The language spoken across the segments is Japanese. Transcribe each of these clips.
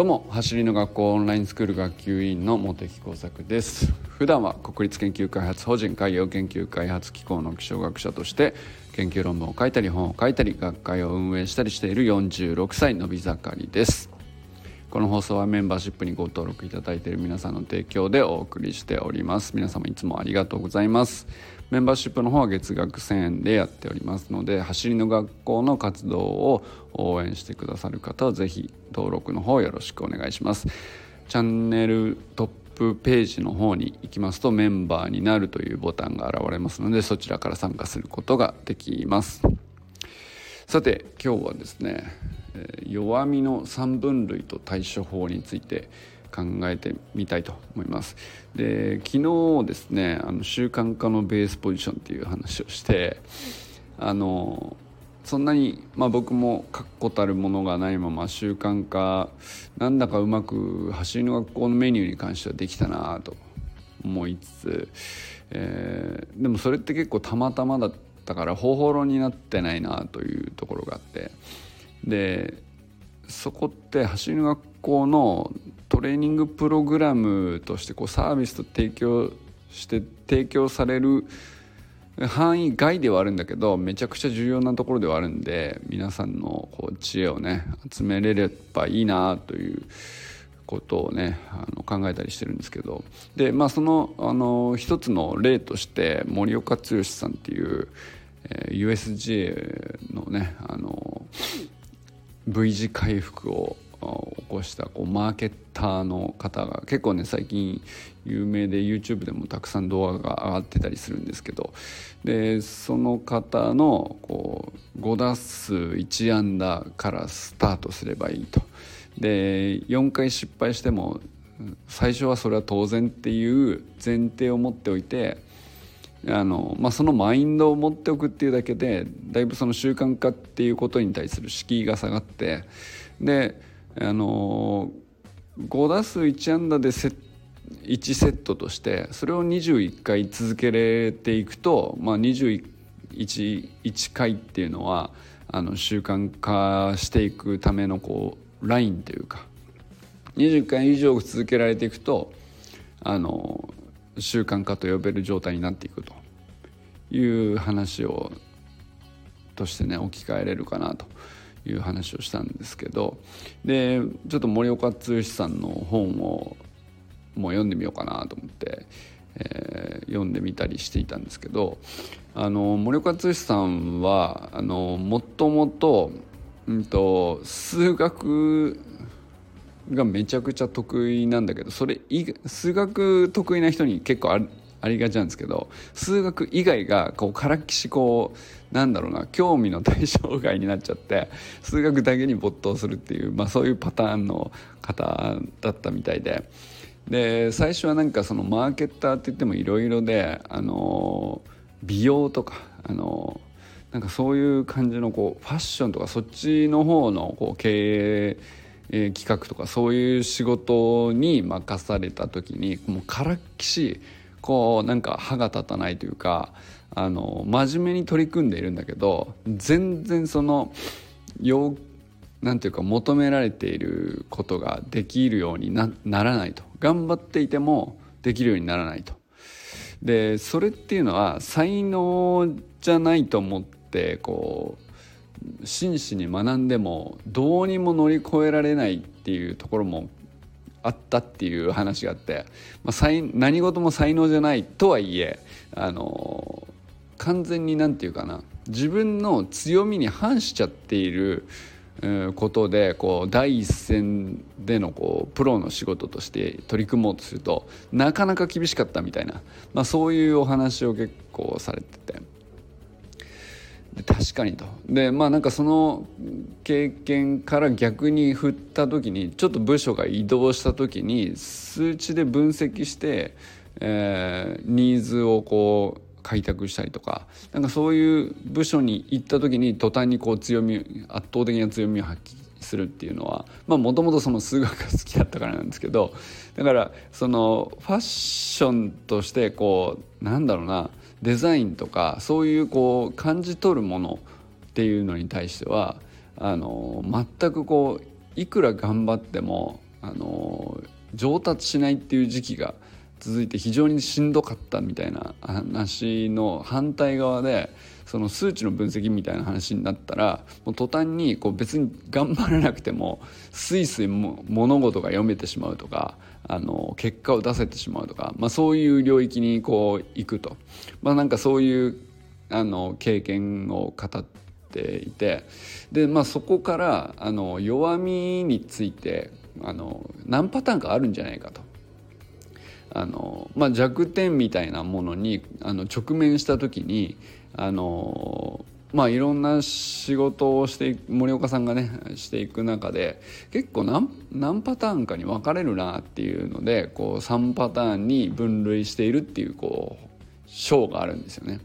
どうも走りの学校オンラインスクール学級委員の茂木耕作です。普段は国立研究開発法人海洋研究開発機構の気象学者として研究論文を書いたり本を書いたり学会を運営したりしている46歳のび盛りです。この放送はメンバーシップにご登録いただいている皆さんの提供でお送りしております。皆様いつもありがとうございます。メンバーシップの方は月額1000円でやっておりますので走りの学校の活動を応援してくださる方は是非登録の方よろしくお願いします。チャンネルトップページの方に行きますとメンバーになるというボタンが現れますのでそちらから参加することができます。さて今日はですね弱みの3分類と対処法について考えてみたいと思います。で昨日ですねあの習慣化のベースポジションっていう話をしてあのそんなに、まあ、僕も確固たるものがないまま習慣化なんだかうまく走りの学校のメニューに関してはできたなと思いつつ、えー、でもそれって結構たまたまだったから方法論になってないなというところがあってでそこって走りの学校のトレーニングプログラムとしてこうサービスと提供して提供される範囲外ではあるんだけどめちゃくちゃ重要なところではあるんで皆さんのこう知恵をね集めれればいいなということをねあの考えたりしてるんですけど。でまあそのあの一つの例として森岡剛さんっていう、えー、USJ のねあの V 字回復をこしたこうマーケッターの方が結構ね最近有名で YouTube でもたくさん動画が上がってたりするんですけどでその方のこう5打数1安打からスタートすればいいと。で4回失敗しても最初はそれは当然っていう前提を持っておいてあの、まあ、そのマインドを持っておくっていうだけでだいぶその習慣化っていうことに対する敷居が下がってであの5打数1安打でセ1セットとしてそれを21回続けれていくと、まあ、21 1回っていうのはあの習慣化していくためのこうラインというか20回以上続けられていくとあの習慣化と呼べる状態になっていくと。いう話をとしてね置き換えれるかなと。いう話をしたんですけどでちょっと森岡剛さんの本をもう読んでみようかなと思って、えー、読んでみたりしていたんですけどあの森岡剛さんはあのもともと,、うんと、数学がめちゃくちゃ得意なんだけどそれ数学得意な人に結構ありがちなんですけど数学以外がこうからっきしこうなんだろうな興味の対象外になっちゃって数学だけに没頭するっていう、まあ、そういうパターンの方だったみたいで。で最初はなんかそのマーケッターって言ってもいろいろであの美容とかあのなんかそういう感じのこうファッションとかそっちの方のこう経営えー、企画とかそういう仕事に任された時にもうからっきしこうなんか歯が立たないというかあの真面目に取り組んでいるんだけど全然その要なんていうか求められていることができるようにならないと頑張っていてもできるようにならないと。でそれっていうのは才能じゃないと思ってこう真摯に学んでもどうにも乗り越えられないっていうところもあったっていう話があって、まあ、何事も才能じゃないとはいえあの完全に何て言うかな自分の強みに反しちゃっていることでこう第一線でのこうプロの仕事として取り組もうとするとなかなか厳しかったみたいな、まあ、そういうお話を結構されてて。確かにと。でまあなんかその経験から逆に振った時にちょっと部署が移動した時に数値で分析して、えー、ニーズをこう開拓したりとかなんかそういう部署に行った時に途端にこう強み圧倒的な強みを発揮するっていうのはもともとその数学が好きだったからなんですけどだからそのファッションとしてこうなんだろうなデザインとかそういうこう感じ取るものっていうのに対してはあの全くこういくら頑張ってもあの上達しないっていう時期が続いて非常にしんどかったみたいな話の反対側でその数値の分析みたいな話になったらもう途端にこう別に頑張らなくてもスイスイも物事が読めてしまうとかあの結果を出せてしまうとか、まあ、そういう領域にこう行くと、まあ、なんかそういうあの経験を語っていてで、まあ、そこからあの弱みについてあの何パターンかあるんじゃないかと。あのまあ、弱点みたいなものにあの直面した時にあのまあいろんな仕事をして森岡さんがねしていく中で結構何何パターンかに分かれるなっていうのでこう3パターンに分類しているっていうこう章があるんですよね。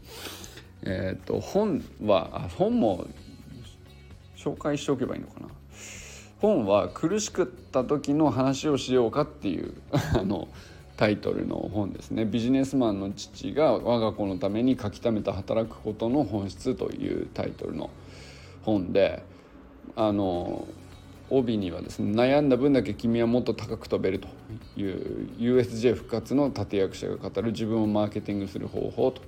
えーと、本は本も紹介しておけばいいのかな本は苦しくった時の話をしようかっていう あのタイトルの本ですねビジネスマンの父が我が子のために書き溜めた働くことの本質というタイトルの本であの帯にはですね悩んだ分だけ君はもっと高く飛べるという USJ 復活の立役者が語る自分をマーケティングする方法と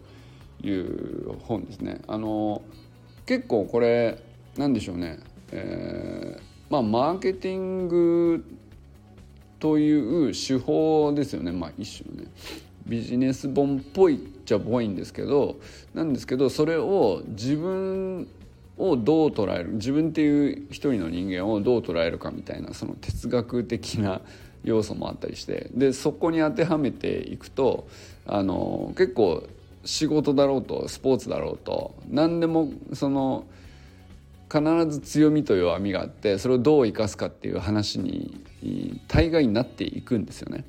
いう本ですね。あの結構これなんでしょうね、えー、まあマーケティングという手法ですよねまあ一種のね。ビジネス本っぽいっちゃぽいんですけどなんですけどそれを自分をどう捉える自分っていう一人の人間をどう捉えるかみたいなその哲学的な要素もあったりしてでそこに当てはめていくとあの結構仕事だろうとスポーツだろうと何でもその必ず強みと弱みがあってそれをどう生かすかっていう話に大概になっていくんですよね。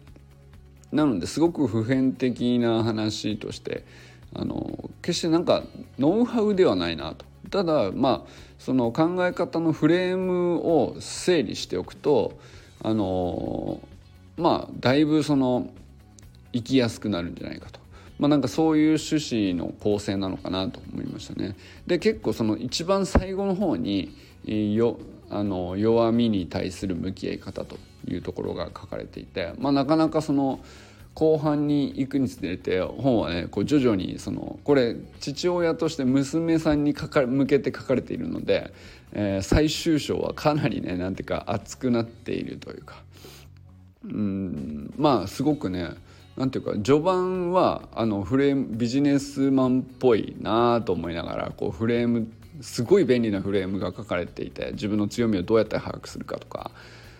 なのですごく普遍的な話としてあの決してなんかノウハウではないなと。ただまあその考え方のフレームを整理しておくとあのまあだいぶその生きやすくなるんじゃないかと。まあ、なんかそういう趣旨の構成なのかなと思いましたね。で結構その一番最後の方によあの弱みに対する向き合い方というところが書かれていて、まあ、なかなかその後半に行くにつれて本はねこう徐々にそのこれ父親として娘さんにかか向けて書かれているので、えー、最終章はかなりねなんていうか熱くなっているというか。うんまあすごくねなんていうか序盤はあのフレームビジネスマンっぽいなと思いながらこうフレームすごい便利なフレームが書かれていて自分の強みをどうやって把握するかとか、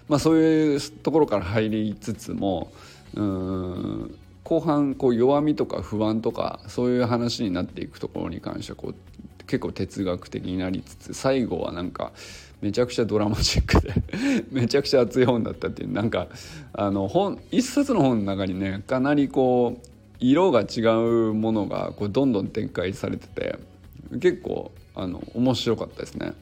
まあ、そういうところから入りつつもうん後半こう弱みとか不安とかそういう話になっていくところに関してはこう結構哲学的になりつつ最後はなんかめちゃくちゃドラマチックで めちゃくちゃ熱い本だったっていうなんかあの本一冊の本の中にねかなりこう色が違うものがこうどんどん展開されてて結構あの面白かったですね。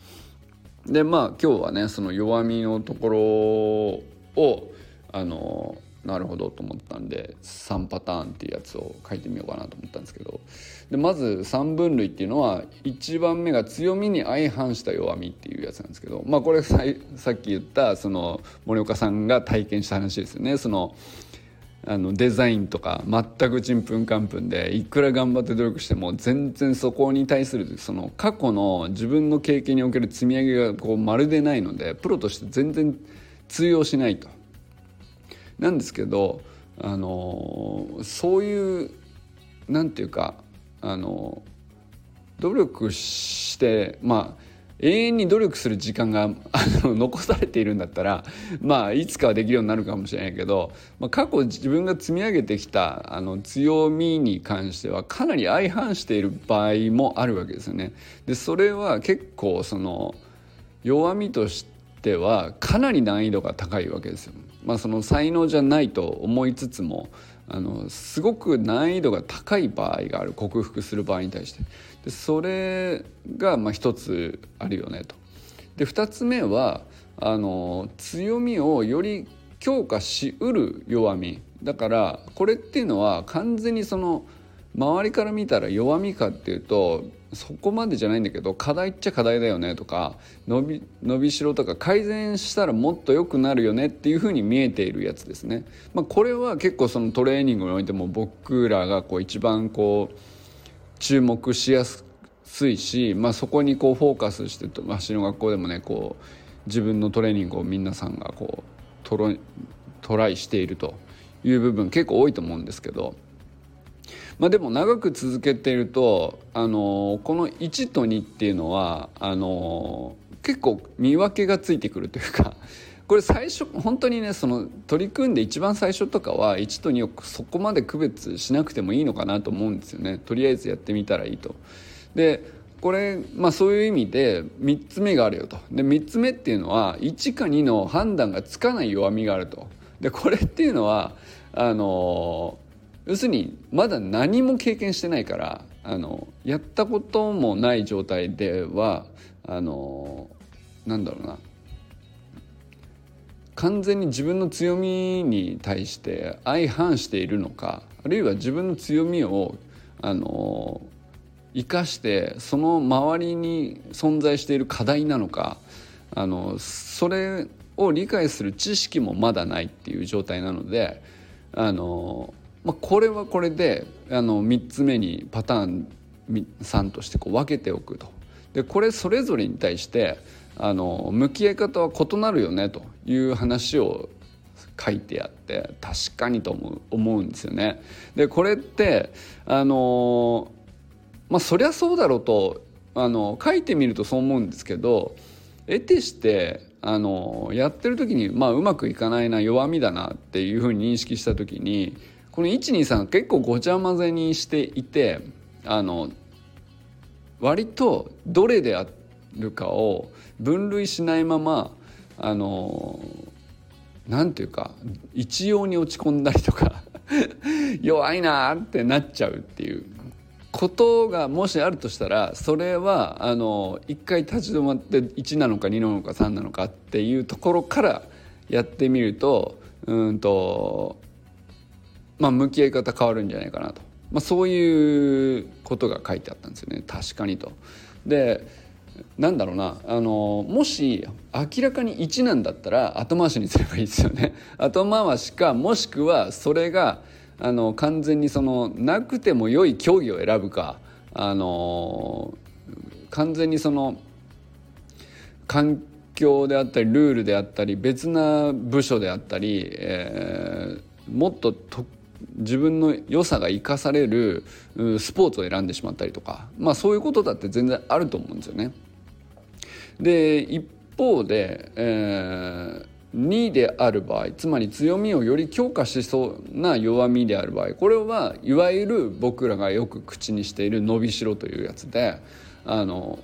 でまあ今日はねその弱みのところをあのなるほどと思ったんで3パターンっていうやつを書いてみようかなと思ったんですけどでまず3分類っていうのは1番目が強みに相反した弱みっていうやつなんですけどまあこれさっき言ったその森岡さんが体験した話ですよね。そのあのデザインとか全くちんぷんかんぷんでいくら頑張って努力しても全然そこに対するその過去の自分の経験における積み上げがこうまるでないのでプロとして全然通用しないと。なんですけどあのそういうなんていうかあの努力してまあ永遠に努力する時間があの 残されているんだったらまあいつかはできるようになるかもしれないけど、まあ、過去自分が積み上げてきたあの強みに関してはかなり相反している場合もあるわけですよね。でそれは結構その弱みとしてはかなり難易度が高いわけですよ。まあ、その才能じゃないと思いつつもあのすごく難易度が高い場合がある克服する場合に対してでそれがまあ一つあるよねと。で2つ目はあの強みをより強化しうる弱みだからこれっていうのは完全にその周りから見たら弱みかっていうとそこまでじゃないんだけど課題っちゃ課題だよねとか伸び伸びしろとか改善したらもっと良くなるよねっていうふうに見えているやつですね。まあ、これは結構そのトレーニングにおいても僕らがこう一番こう注目しやすいし、まあ、そこにこうフォーカスして走の学校でもねこう自分のトレーニングを皆さんがこうトロトライしているという部分結構多いと思うんですけど。まあ、でも長く続けているとあのこの1と2っていうのはあの結構見分けがついてくるというかこれ最初本当にねその取り組んで一番最初とかは1と2をそこまで区別しなくてもいいのかなと思うんですよね。とりあえずやってみたらいいと。でこれ、まあ、そういう意味で3つ目があるよと。で3つ目っていうのは1か2の判断がつかない弱みがあると。でこれっていうのはあの要するにまだ何も経験してないからあのやったこともない状態ではあのなんだろうな。完全に自分の強みに対して相反しているのかあるいは自分の強みをあの生かしてその周りに存在している課題なのかあのそれを理解する知識もまだないっていう状態なのであのまあ、これはこれであの3つ目にパターン3としてこう分けておくと。でこれそれぞれに対してあの向き合い方は異なるよねという話を書いてあって確かにと思う思うんですよね。でこれってあのまあそりゃそうだろうとあの書いてみるとそう思うんですけど得てしてあのやってる時に、まあ、うまくいかないな弱みだなっていうふうに認識した時にこの123結構ごちゃ混ぜにしていてあの割とどれであるかを分類しないままあのなんていうか一様に落ち込んだりとか 弱いなってなっちゃうっていう。ことがもしあるとしたらそれはあの一回立ち止まって1なのか2なのか3なのかっていうところからやってみるとうんとまあ、向き合い方変わるんじゃないかなと、まあ、そういうことが書いてあったんですよね確かにと。でなんだろうなあのもし明らかに1なんだったら後回しにすればいいですよね。後回しかもしくはそれがあの完全にそのなくても良い競技を選ぶかあの完全にその環境であったりルールであったり別な部署であったり、えー、もっと特自分の良さが生かされるスポーツを選んでしまったりとか、まあ、そういうことだって全然あると思うんですよね。で一方で、えー、2である場合つまり強みをより強化しそうな弱みである場合これはいわゆる僕らがよく口にしている伸びしろというやつであの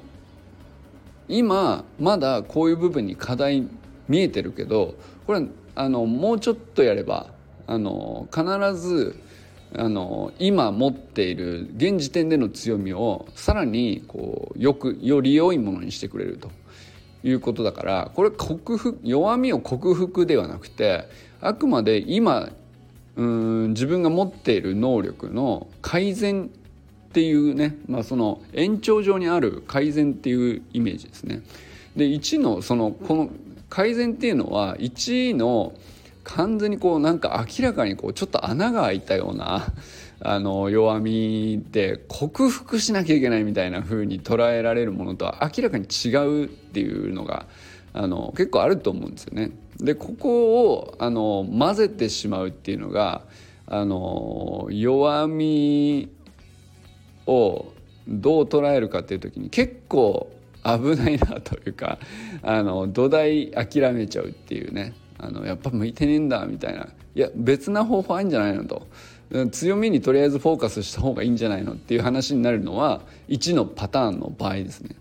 今まだこういう部分に課題見えてるけどこれあのもうちょっとやればあの必ずあの今持っている現時点での強みをさらにこうよくより良いものにしてくれるということだからこれ克服弱みを克服ではなくてあくまで今うん自分が持っている能力の改善っていうね、まあ、その延長上にある改善っていうイメージですね。で1のそのこの改善っていうのは1の完全にこうなんか明らかにこうちょっと穴が開いたような あの弱みで克服しなきゃいけないみたいな風に捉えられるものとは明らかに違うっていうのがあの結構あると思うんですよね。でここをあの混ぜてしまうっていうのがあの弱みをどう捉えるかっていう時に結構危ないなというかあの土台諦めちゃうっていうねあのやっぱ向いてねえんだみたいないや別な方法あるんじゃないのと強みにとりあえずフォーカスした方がいいんじゃないのっていう話になるのは1のパターンの場合ですね。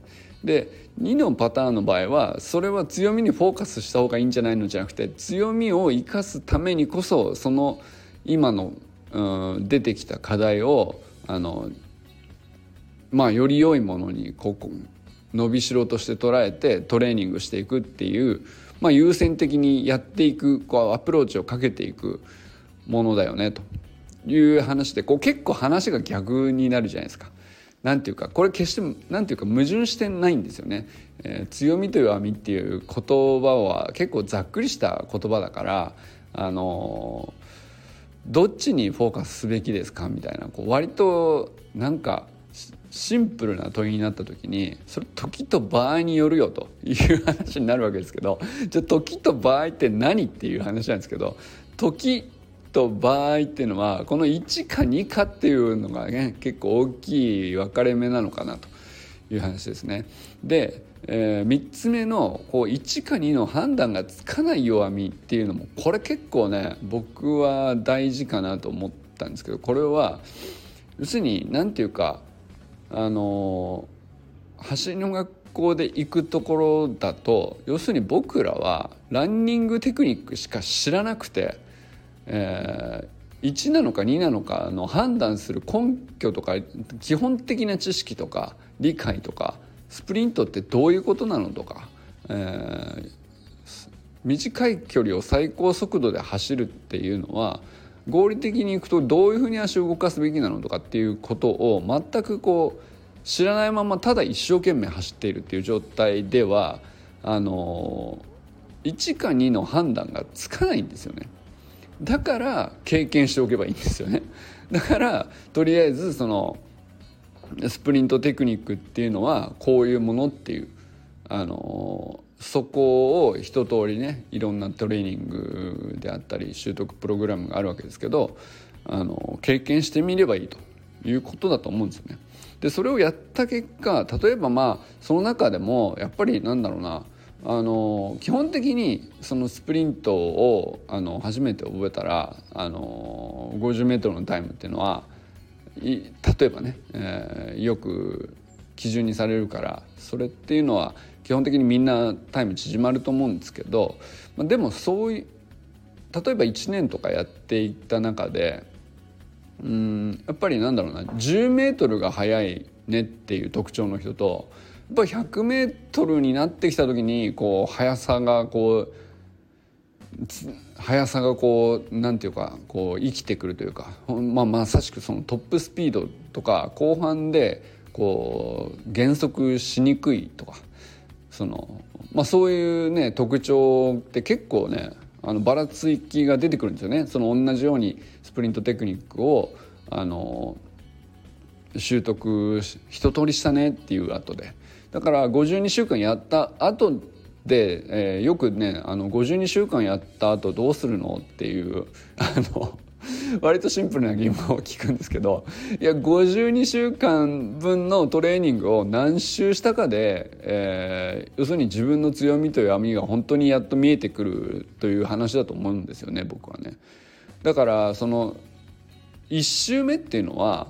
で2のパターンの場合はそれは強みにフォーカスした方がいいんじゃないのじゃなくて強みを生かすためにこそその今の、うん、出てきた課題をあのまあより良いものにここ伸びしろとして捉えてトレーニングしていくっていうまあ、優先的にやっていくこうアプローチをかけていくものだよねという話でこう結構話が逆になるじゃないですか。なんていうかこれ決してなんていうか矛盾してないんですよね、えー、強みと弱みっていう言葉は結構ざっくりした言葉だからあのどっちにフォーカスすべきですかみたいなこう割となんかシンプルな問いになった時にそれ時と場合によるよという話になるわけですけどじゃあ時と場合って何っていう話なんですけど時と場合っていうのはこの1か2かっていうのがね結構大きい分かれ目なのかなという話ですね。で、えー、3つ目のこう1か2の判断がつかない弱みっていうのもこれ結構ね僕は大事かなと思ったんですけどこれは要するに何て言うかあの走りの学校で行くところだと要するに僕らはランニングテクニックしか知らなくて。えー、1なのか2なのかの判断する根拠とか基本的な知識とか理解とかスプリントってどういうことなのとか、えー、短い距離を最高速度で走るっていうのは合理的にいくとどういうふうに足を動かすべきなのとかっていうことを全くこう知らないままただ一生懸命走っているっていう状態ではあの1か2の判断がつかないんですよね。だから経験しておけばいいんですよねだからとりあえずそのスプリントテクニックっていうのはこういうものっていうあのそこを一通りねいろんなトレーニングであったり習得プログラムがあるわけですけどあの経験してみればいいということだと思うんですよね。でそれをやった結果例えばまあその中でもやっぱりなんだろうなあの基本的にそのスプリントをあの初めて覚えたらあの 50m のタイムっていうのは例えばね、えー、よく基準にされるからそれっていうのは基本的にみんなタイム縮まると思うんですけど、まあ、でもそういう例えば1年とかやっていった中でうんやっぱりなんだろうな10メートルが速いねっていう特徴の人とやっぱ 100m になってきた時にこう速さがこう速さがこうなんていうかこう生きてくるというか、まあ、まさしくそのトップスピードとか後半でこう減速しにくいとかその、まあ、そういうね特徴って結構ねあのばらつきが出てくるんですよね。その同じようにスプリントテクニックをあの習得一通りしたねっていう後でだから52週間やった後で、えー、よくねあの52週間やった後どうするのっていうあの割とシンプルな疑問を聞くんですけどいや52週間分のトレーニングを何周したかで、えー、要するに自分の強みと弱みが本当にやっと見えてくるという話だと思うんですよね僕はね。だからその1周目っていうのは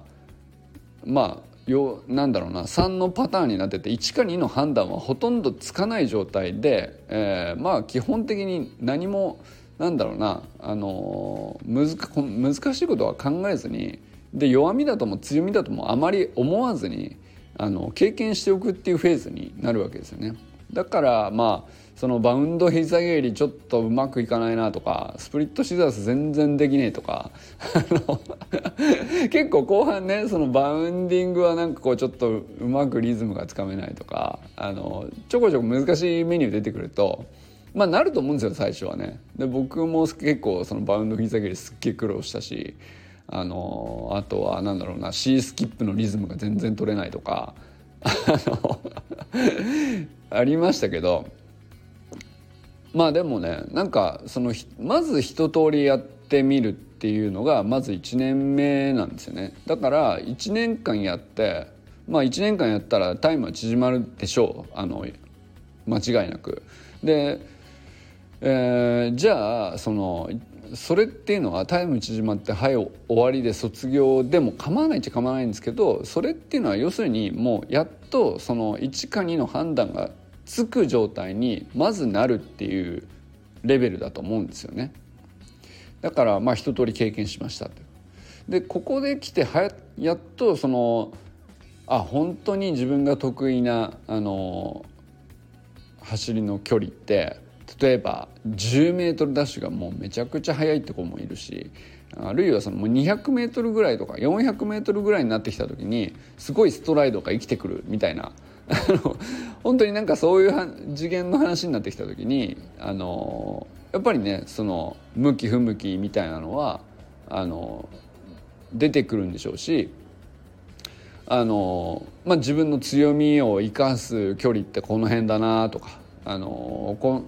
まあよなんだろうな3のパターンになってて1か2の判断はほとんどつかない状態で、えー、まあ基本的に何もなんだろうな、あの、難難しいことは考えずにで弱みだとも強みだともあまり思わずにあの経験しておくっていうフェーズになるわけですよね。だからまあそのバウンド膝蹴りちょっとうまくいかないなとかスプリットシザース全然できねえとか 結構後半ねそのバウンディングはなんかこうちょっとうまくリズムがつかめないとかあのちょこちょこ難しいメニュー出てくるとまあなると思うんですよ最初はね。で僕も結構そのバウンド膝蹴りすっげえ苦労したしあのあとはなんだろうな C スキップのリズムが全然取れないとかありましたけどまあでもねなんかそのまず一通りやってみるっていうのがまず1年目なんですよねだから1年間やってまあ1年間やったらタイムは縮まるでしょうあの間違いなく。で、えー、じゃあそのそれっていうのはタイム縮まってはい終わりで卒業でも構わないっちゃ構わないんですけどそれっていうのは要するにもうやっとその1か2の判断がつく状態にまずなるっていうレベルだと思うんですよね。だからまあ一通り経験しましたでここで来てはやっとそのあ本当に自分が得意なあの走りの距離って例えば 10m ダッシュがもうめちゃくちゃ速いって子もいるしあるいはそのもう 200m ぐらいとか 400m ぐらいになってきた時にすごいストライドが生きてくるみたいな本当になんかそういう次元の話になってきた時にあのやっぱりねその向き不向きみたいなのはあの出てくるんでしょうしあの、まあ、自分の強みを生かす距離ってこの辺だなとかあのこ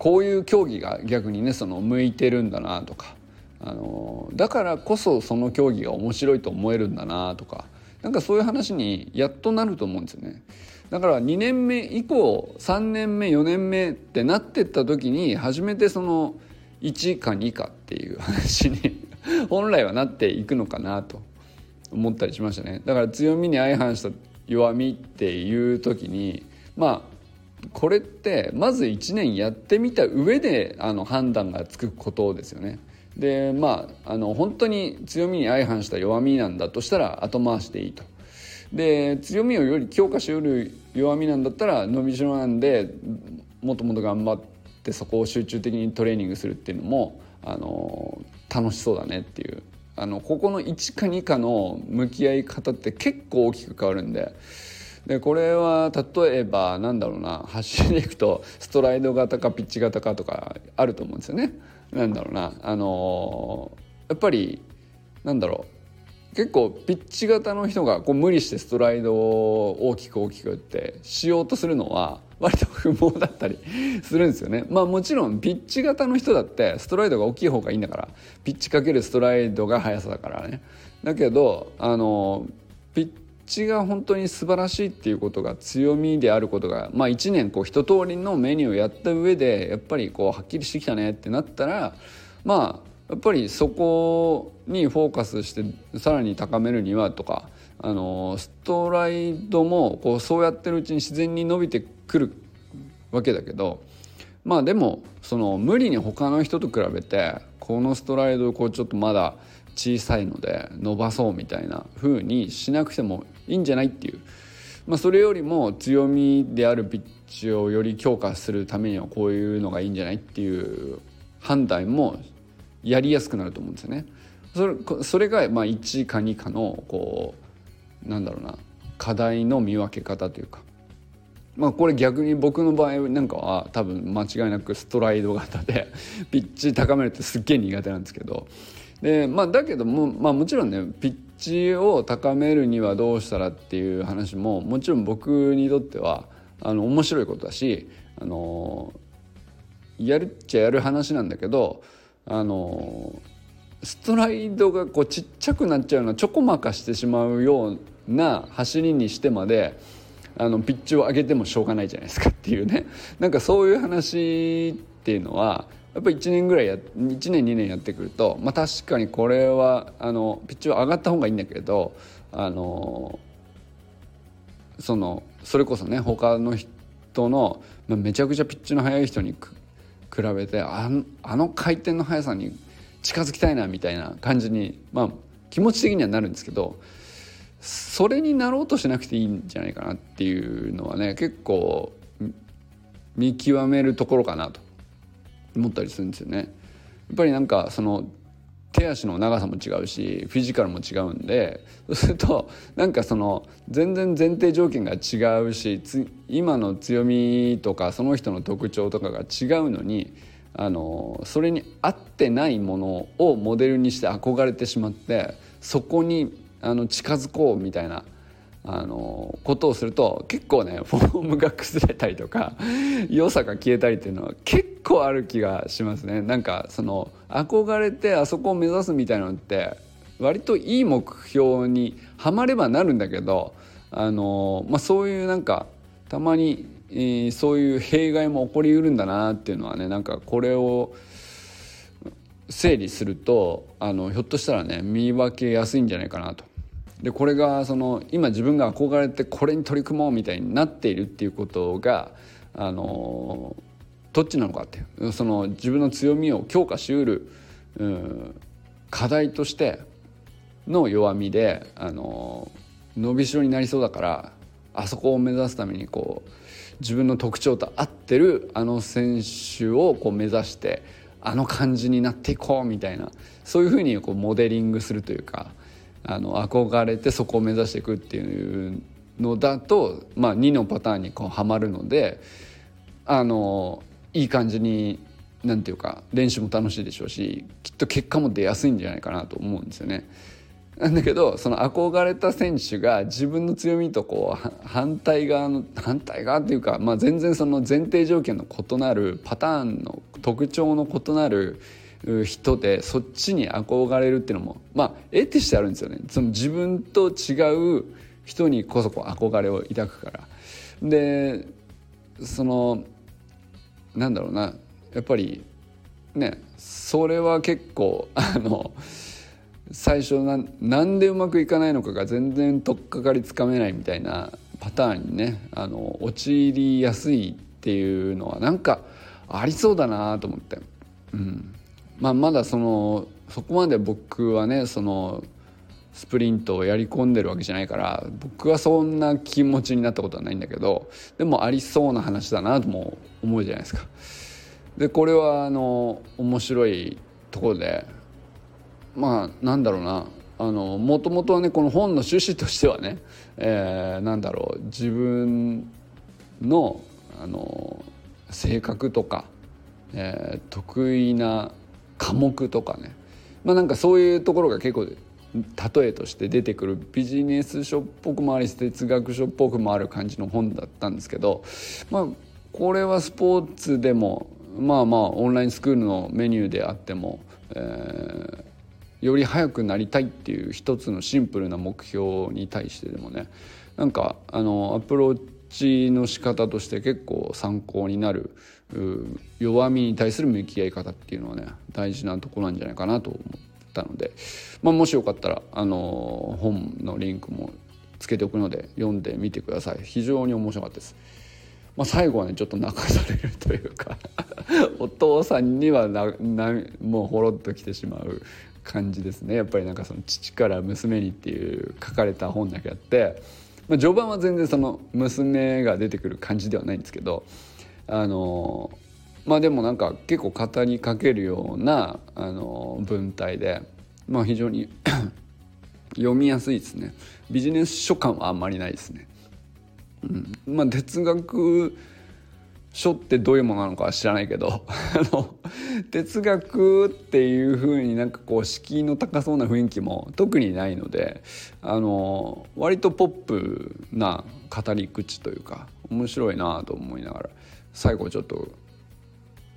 こういう競技が逆にねその向いてるんだなとかあのだからこそその競技が面白いと思えるんだなとかなんかそういう話にやっとなると思うんですよね。だから2年目以降3年目4年目ってなってった時に初めてその1か2かっていう話に 本来はなっていくのかなと思ったりしましたね。だから強みに相反した弱みっていう時にまあこれってまず1年やってみた上であの判断がつくことですよね。でまああの本当に強みに相反した弱みなんだとしたら後回しでいいと。で強みをより強化しうる弱みなんだったら伸びしろなんでもっともっと頑張ってそこを集中的にトレーニングするっていうのもあの楽しそうだねっていうあのここの1か2かの向き合い方って結構大きく変わるんで。でこれは例えばなんだろうな走りでいくとストライド型かピッチ型かとかあると思うんですよね。なんだろうなあのやっぱりなんだろう結構ピッチ型の人がこう無理してストライドを大きく大きくってしようとするのは割と不毛だったり するんですよね。まあもちろんピッチ型の人だってストライドが大きい方がいいんだからピッチかけるストライドが速さだからね。だけどあのピッチが本当に素晴らしいっていうことが強みであることが、まあ、1年こう一通りのメニューをやった上でやっぱりこうはっきりしてきたねってなったらまあやっぱりそこにフォーカスしてさらに高めるにはとかあのストライドもこうそうやってるうちに自然に伸びてくるわけだけどまあでもその無理に他の人と比べてこのストライドこうちょっとまだ小さいので伸ばそうみたいな風にしなくてもいいんじゃないっていう、まあ、それよりも強みであるピッチをより強化するためにはこういうのがいいんじゃないっていう判断もやりやすくなると思うんですよね。それそれがまあ1か2かのこうなんだろうな課題の見分け方というか。まあこれ逆に僕の場合なんかは多分間違いなくストライド型でピッチ高めるってすっげえ苦手なんですけどでまあだけども,、まあ、もちろんねピッチを高めるにはどうしたらっていう話ももちろん僕にとってはあの面白いことだしあのやるっちゃやる話なんだけどあのストライドがこうちっちゃくなっちゃうのはちょこまかしてしまうような走りにしてまであのピッチを上げてもしょうがないじゃないですかっていうね。なんかそういう話っていうのはやっぱり1年ぐらいや1年2年やってくると、まあ、確かにこれはあのピッチは上がった方がいいんだけどあのそのそれこそね他の人の、まあ、めちゃくちゃピッチの速い人に比べてあのあの回転の速さに近づきたいなみたいな感じに、まあ、気持ち的にはなるんですけどそれになろうとしなくていいんじゃないかなっていうのはね結構見極めるところかなと。思ったりするんですよね。やっぱりなんかその手足の長さも違うしフィジカルも違うんでそうするとなんかその全然前提条件が違うし今の強みとかその人の特徴とかが違うのにあのそれに合ってないものをモデルにして憧れてしまってそこにあの近づこうみたいなあのことをすると結構ね フォームが崩れたりとか良さが消えたりっていうのは結構ある気がしますね。なんかその憧れてあそこを目指すみたいなのって割といい目標にはまればなるんだけどあの、まあ、そういうなんかたまに、えー、そういう弊害も起こりうるんだなっていうのはねなんかこれを整理するとあのひょっとしたらね見分けやすいんじゃないかなと。でこれがその今自分が憧れてこれに取り組もうみたいになっているっていうことがあのどっちなのかっていう。その自分の強みを強化しうる、うん、課題としての弱みであの伸びしろになりそうだからあそこを目指すためにこう自分の特徴と合ってるあの選手をこう目指してあの感じになっていこうみたいなそういうふうにこうモデリングするというかあの憧れてそこを目指していくっていうのだと、まあ、2のパターンにこうはまるのであのいい感じになんていうか練習も楽しいでしょうしきっと結果も出やすいんじゃないかなと思うんですよね。なんだけどその憧れた選手が自分の強みとこう反対側の反対側っていうか、まあ、全然その前提条件の異なるパターンの特徴の異なる人でそっちに憧れるっていうのもまあ得てしてあるんですよね。その自分と違う人にこそこう憧れを抱くから。でそのなんだろうなやっぱりねそれは結構あの最初ななんでうまくいかないのかが全然取っかかりつかめないみたいなパターンにねあの陥りやすいっていうのはなんかありそうだなと思って、うんまあ、まだそのそこまで僕はねそのスプリントをやり込んでるわけじゃないから僕はそんな気持ちになったことはないんだけどでもありそうな話だなとも思うじゃないですか。でこれはあの面白いところでまあなんだろうなもともとはねこの本の趣旨としてはね、えー、なんだろう自分のあの性格とか、えー、得意な科目とかね。まあなんかそういうところが結構例えとして出てくるビジネス書っぽくもあり哲学書っぽくもある感じの本だったんですけどまあこれはスポーツでもまあまあオンラインスクールのメニューであっても、えー、より速くなりたいっていう一つのシンプルな目標に対してでもねなんかあのアプローチの仕方として結構参考になる弱みに対する向き合い方っていうのはね大事なところなんじゃないかなと思ったので、まあ、もしよかったらあの本のリンクもつけておくので読んでみてください非常に面白かったです。まあ、最後はねちょっと泣かされるというか お父さんにはななもうほろっときてしまう感じですねやっぱりなんかその父から娘にっていう書かれた本だけあって、まあ、序盤は全然その娘が出てくる感じではないんですけどあのまあでもなんか結構語りかけるようなあの文体で、まあ、非常に 読みやすいですね。ビジネス書感はあんまりないですね。うん、まあ哲学書ってどういうものなのかは知らないけど あの哲学っていうふうになんかこう敷居の高そうな雰囲気も特にないのであの割とポップな語り口というか面白いなと思いながら。最後ちょっと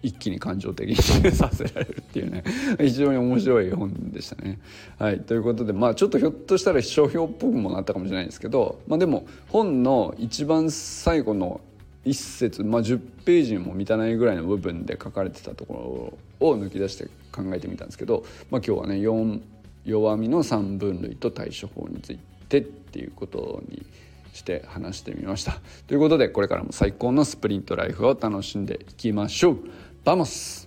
一気に感情的にさせられるっていうね 非常に面白い本でしたね。はい、ということでまあちょっとひょっとしたら書評っぽくもなったかもしれないですけど、まあ、でも本の一番最後の一節、まあ、10ページにも満たないぐらいの部分で書かれてたところを抜き出して考えてみたんですけど、まあ、今日はね4弱みの3分類と対処法についてっていうことにして話してみました。ということでこれからも最高のスプリントライフを楽しんでいきましょう。バモス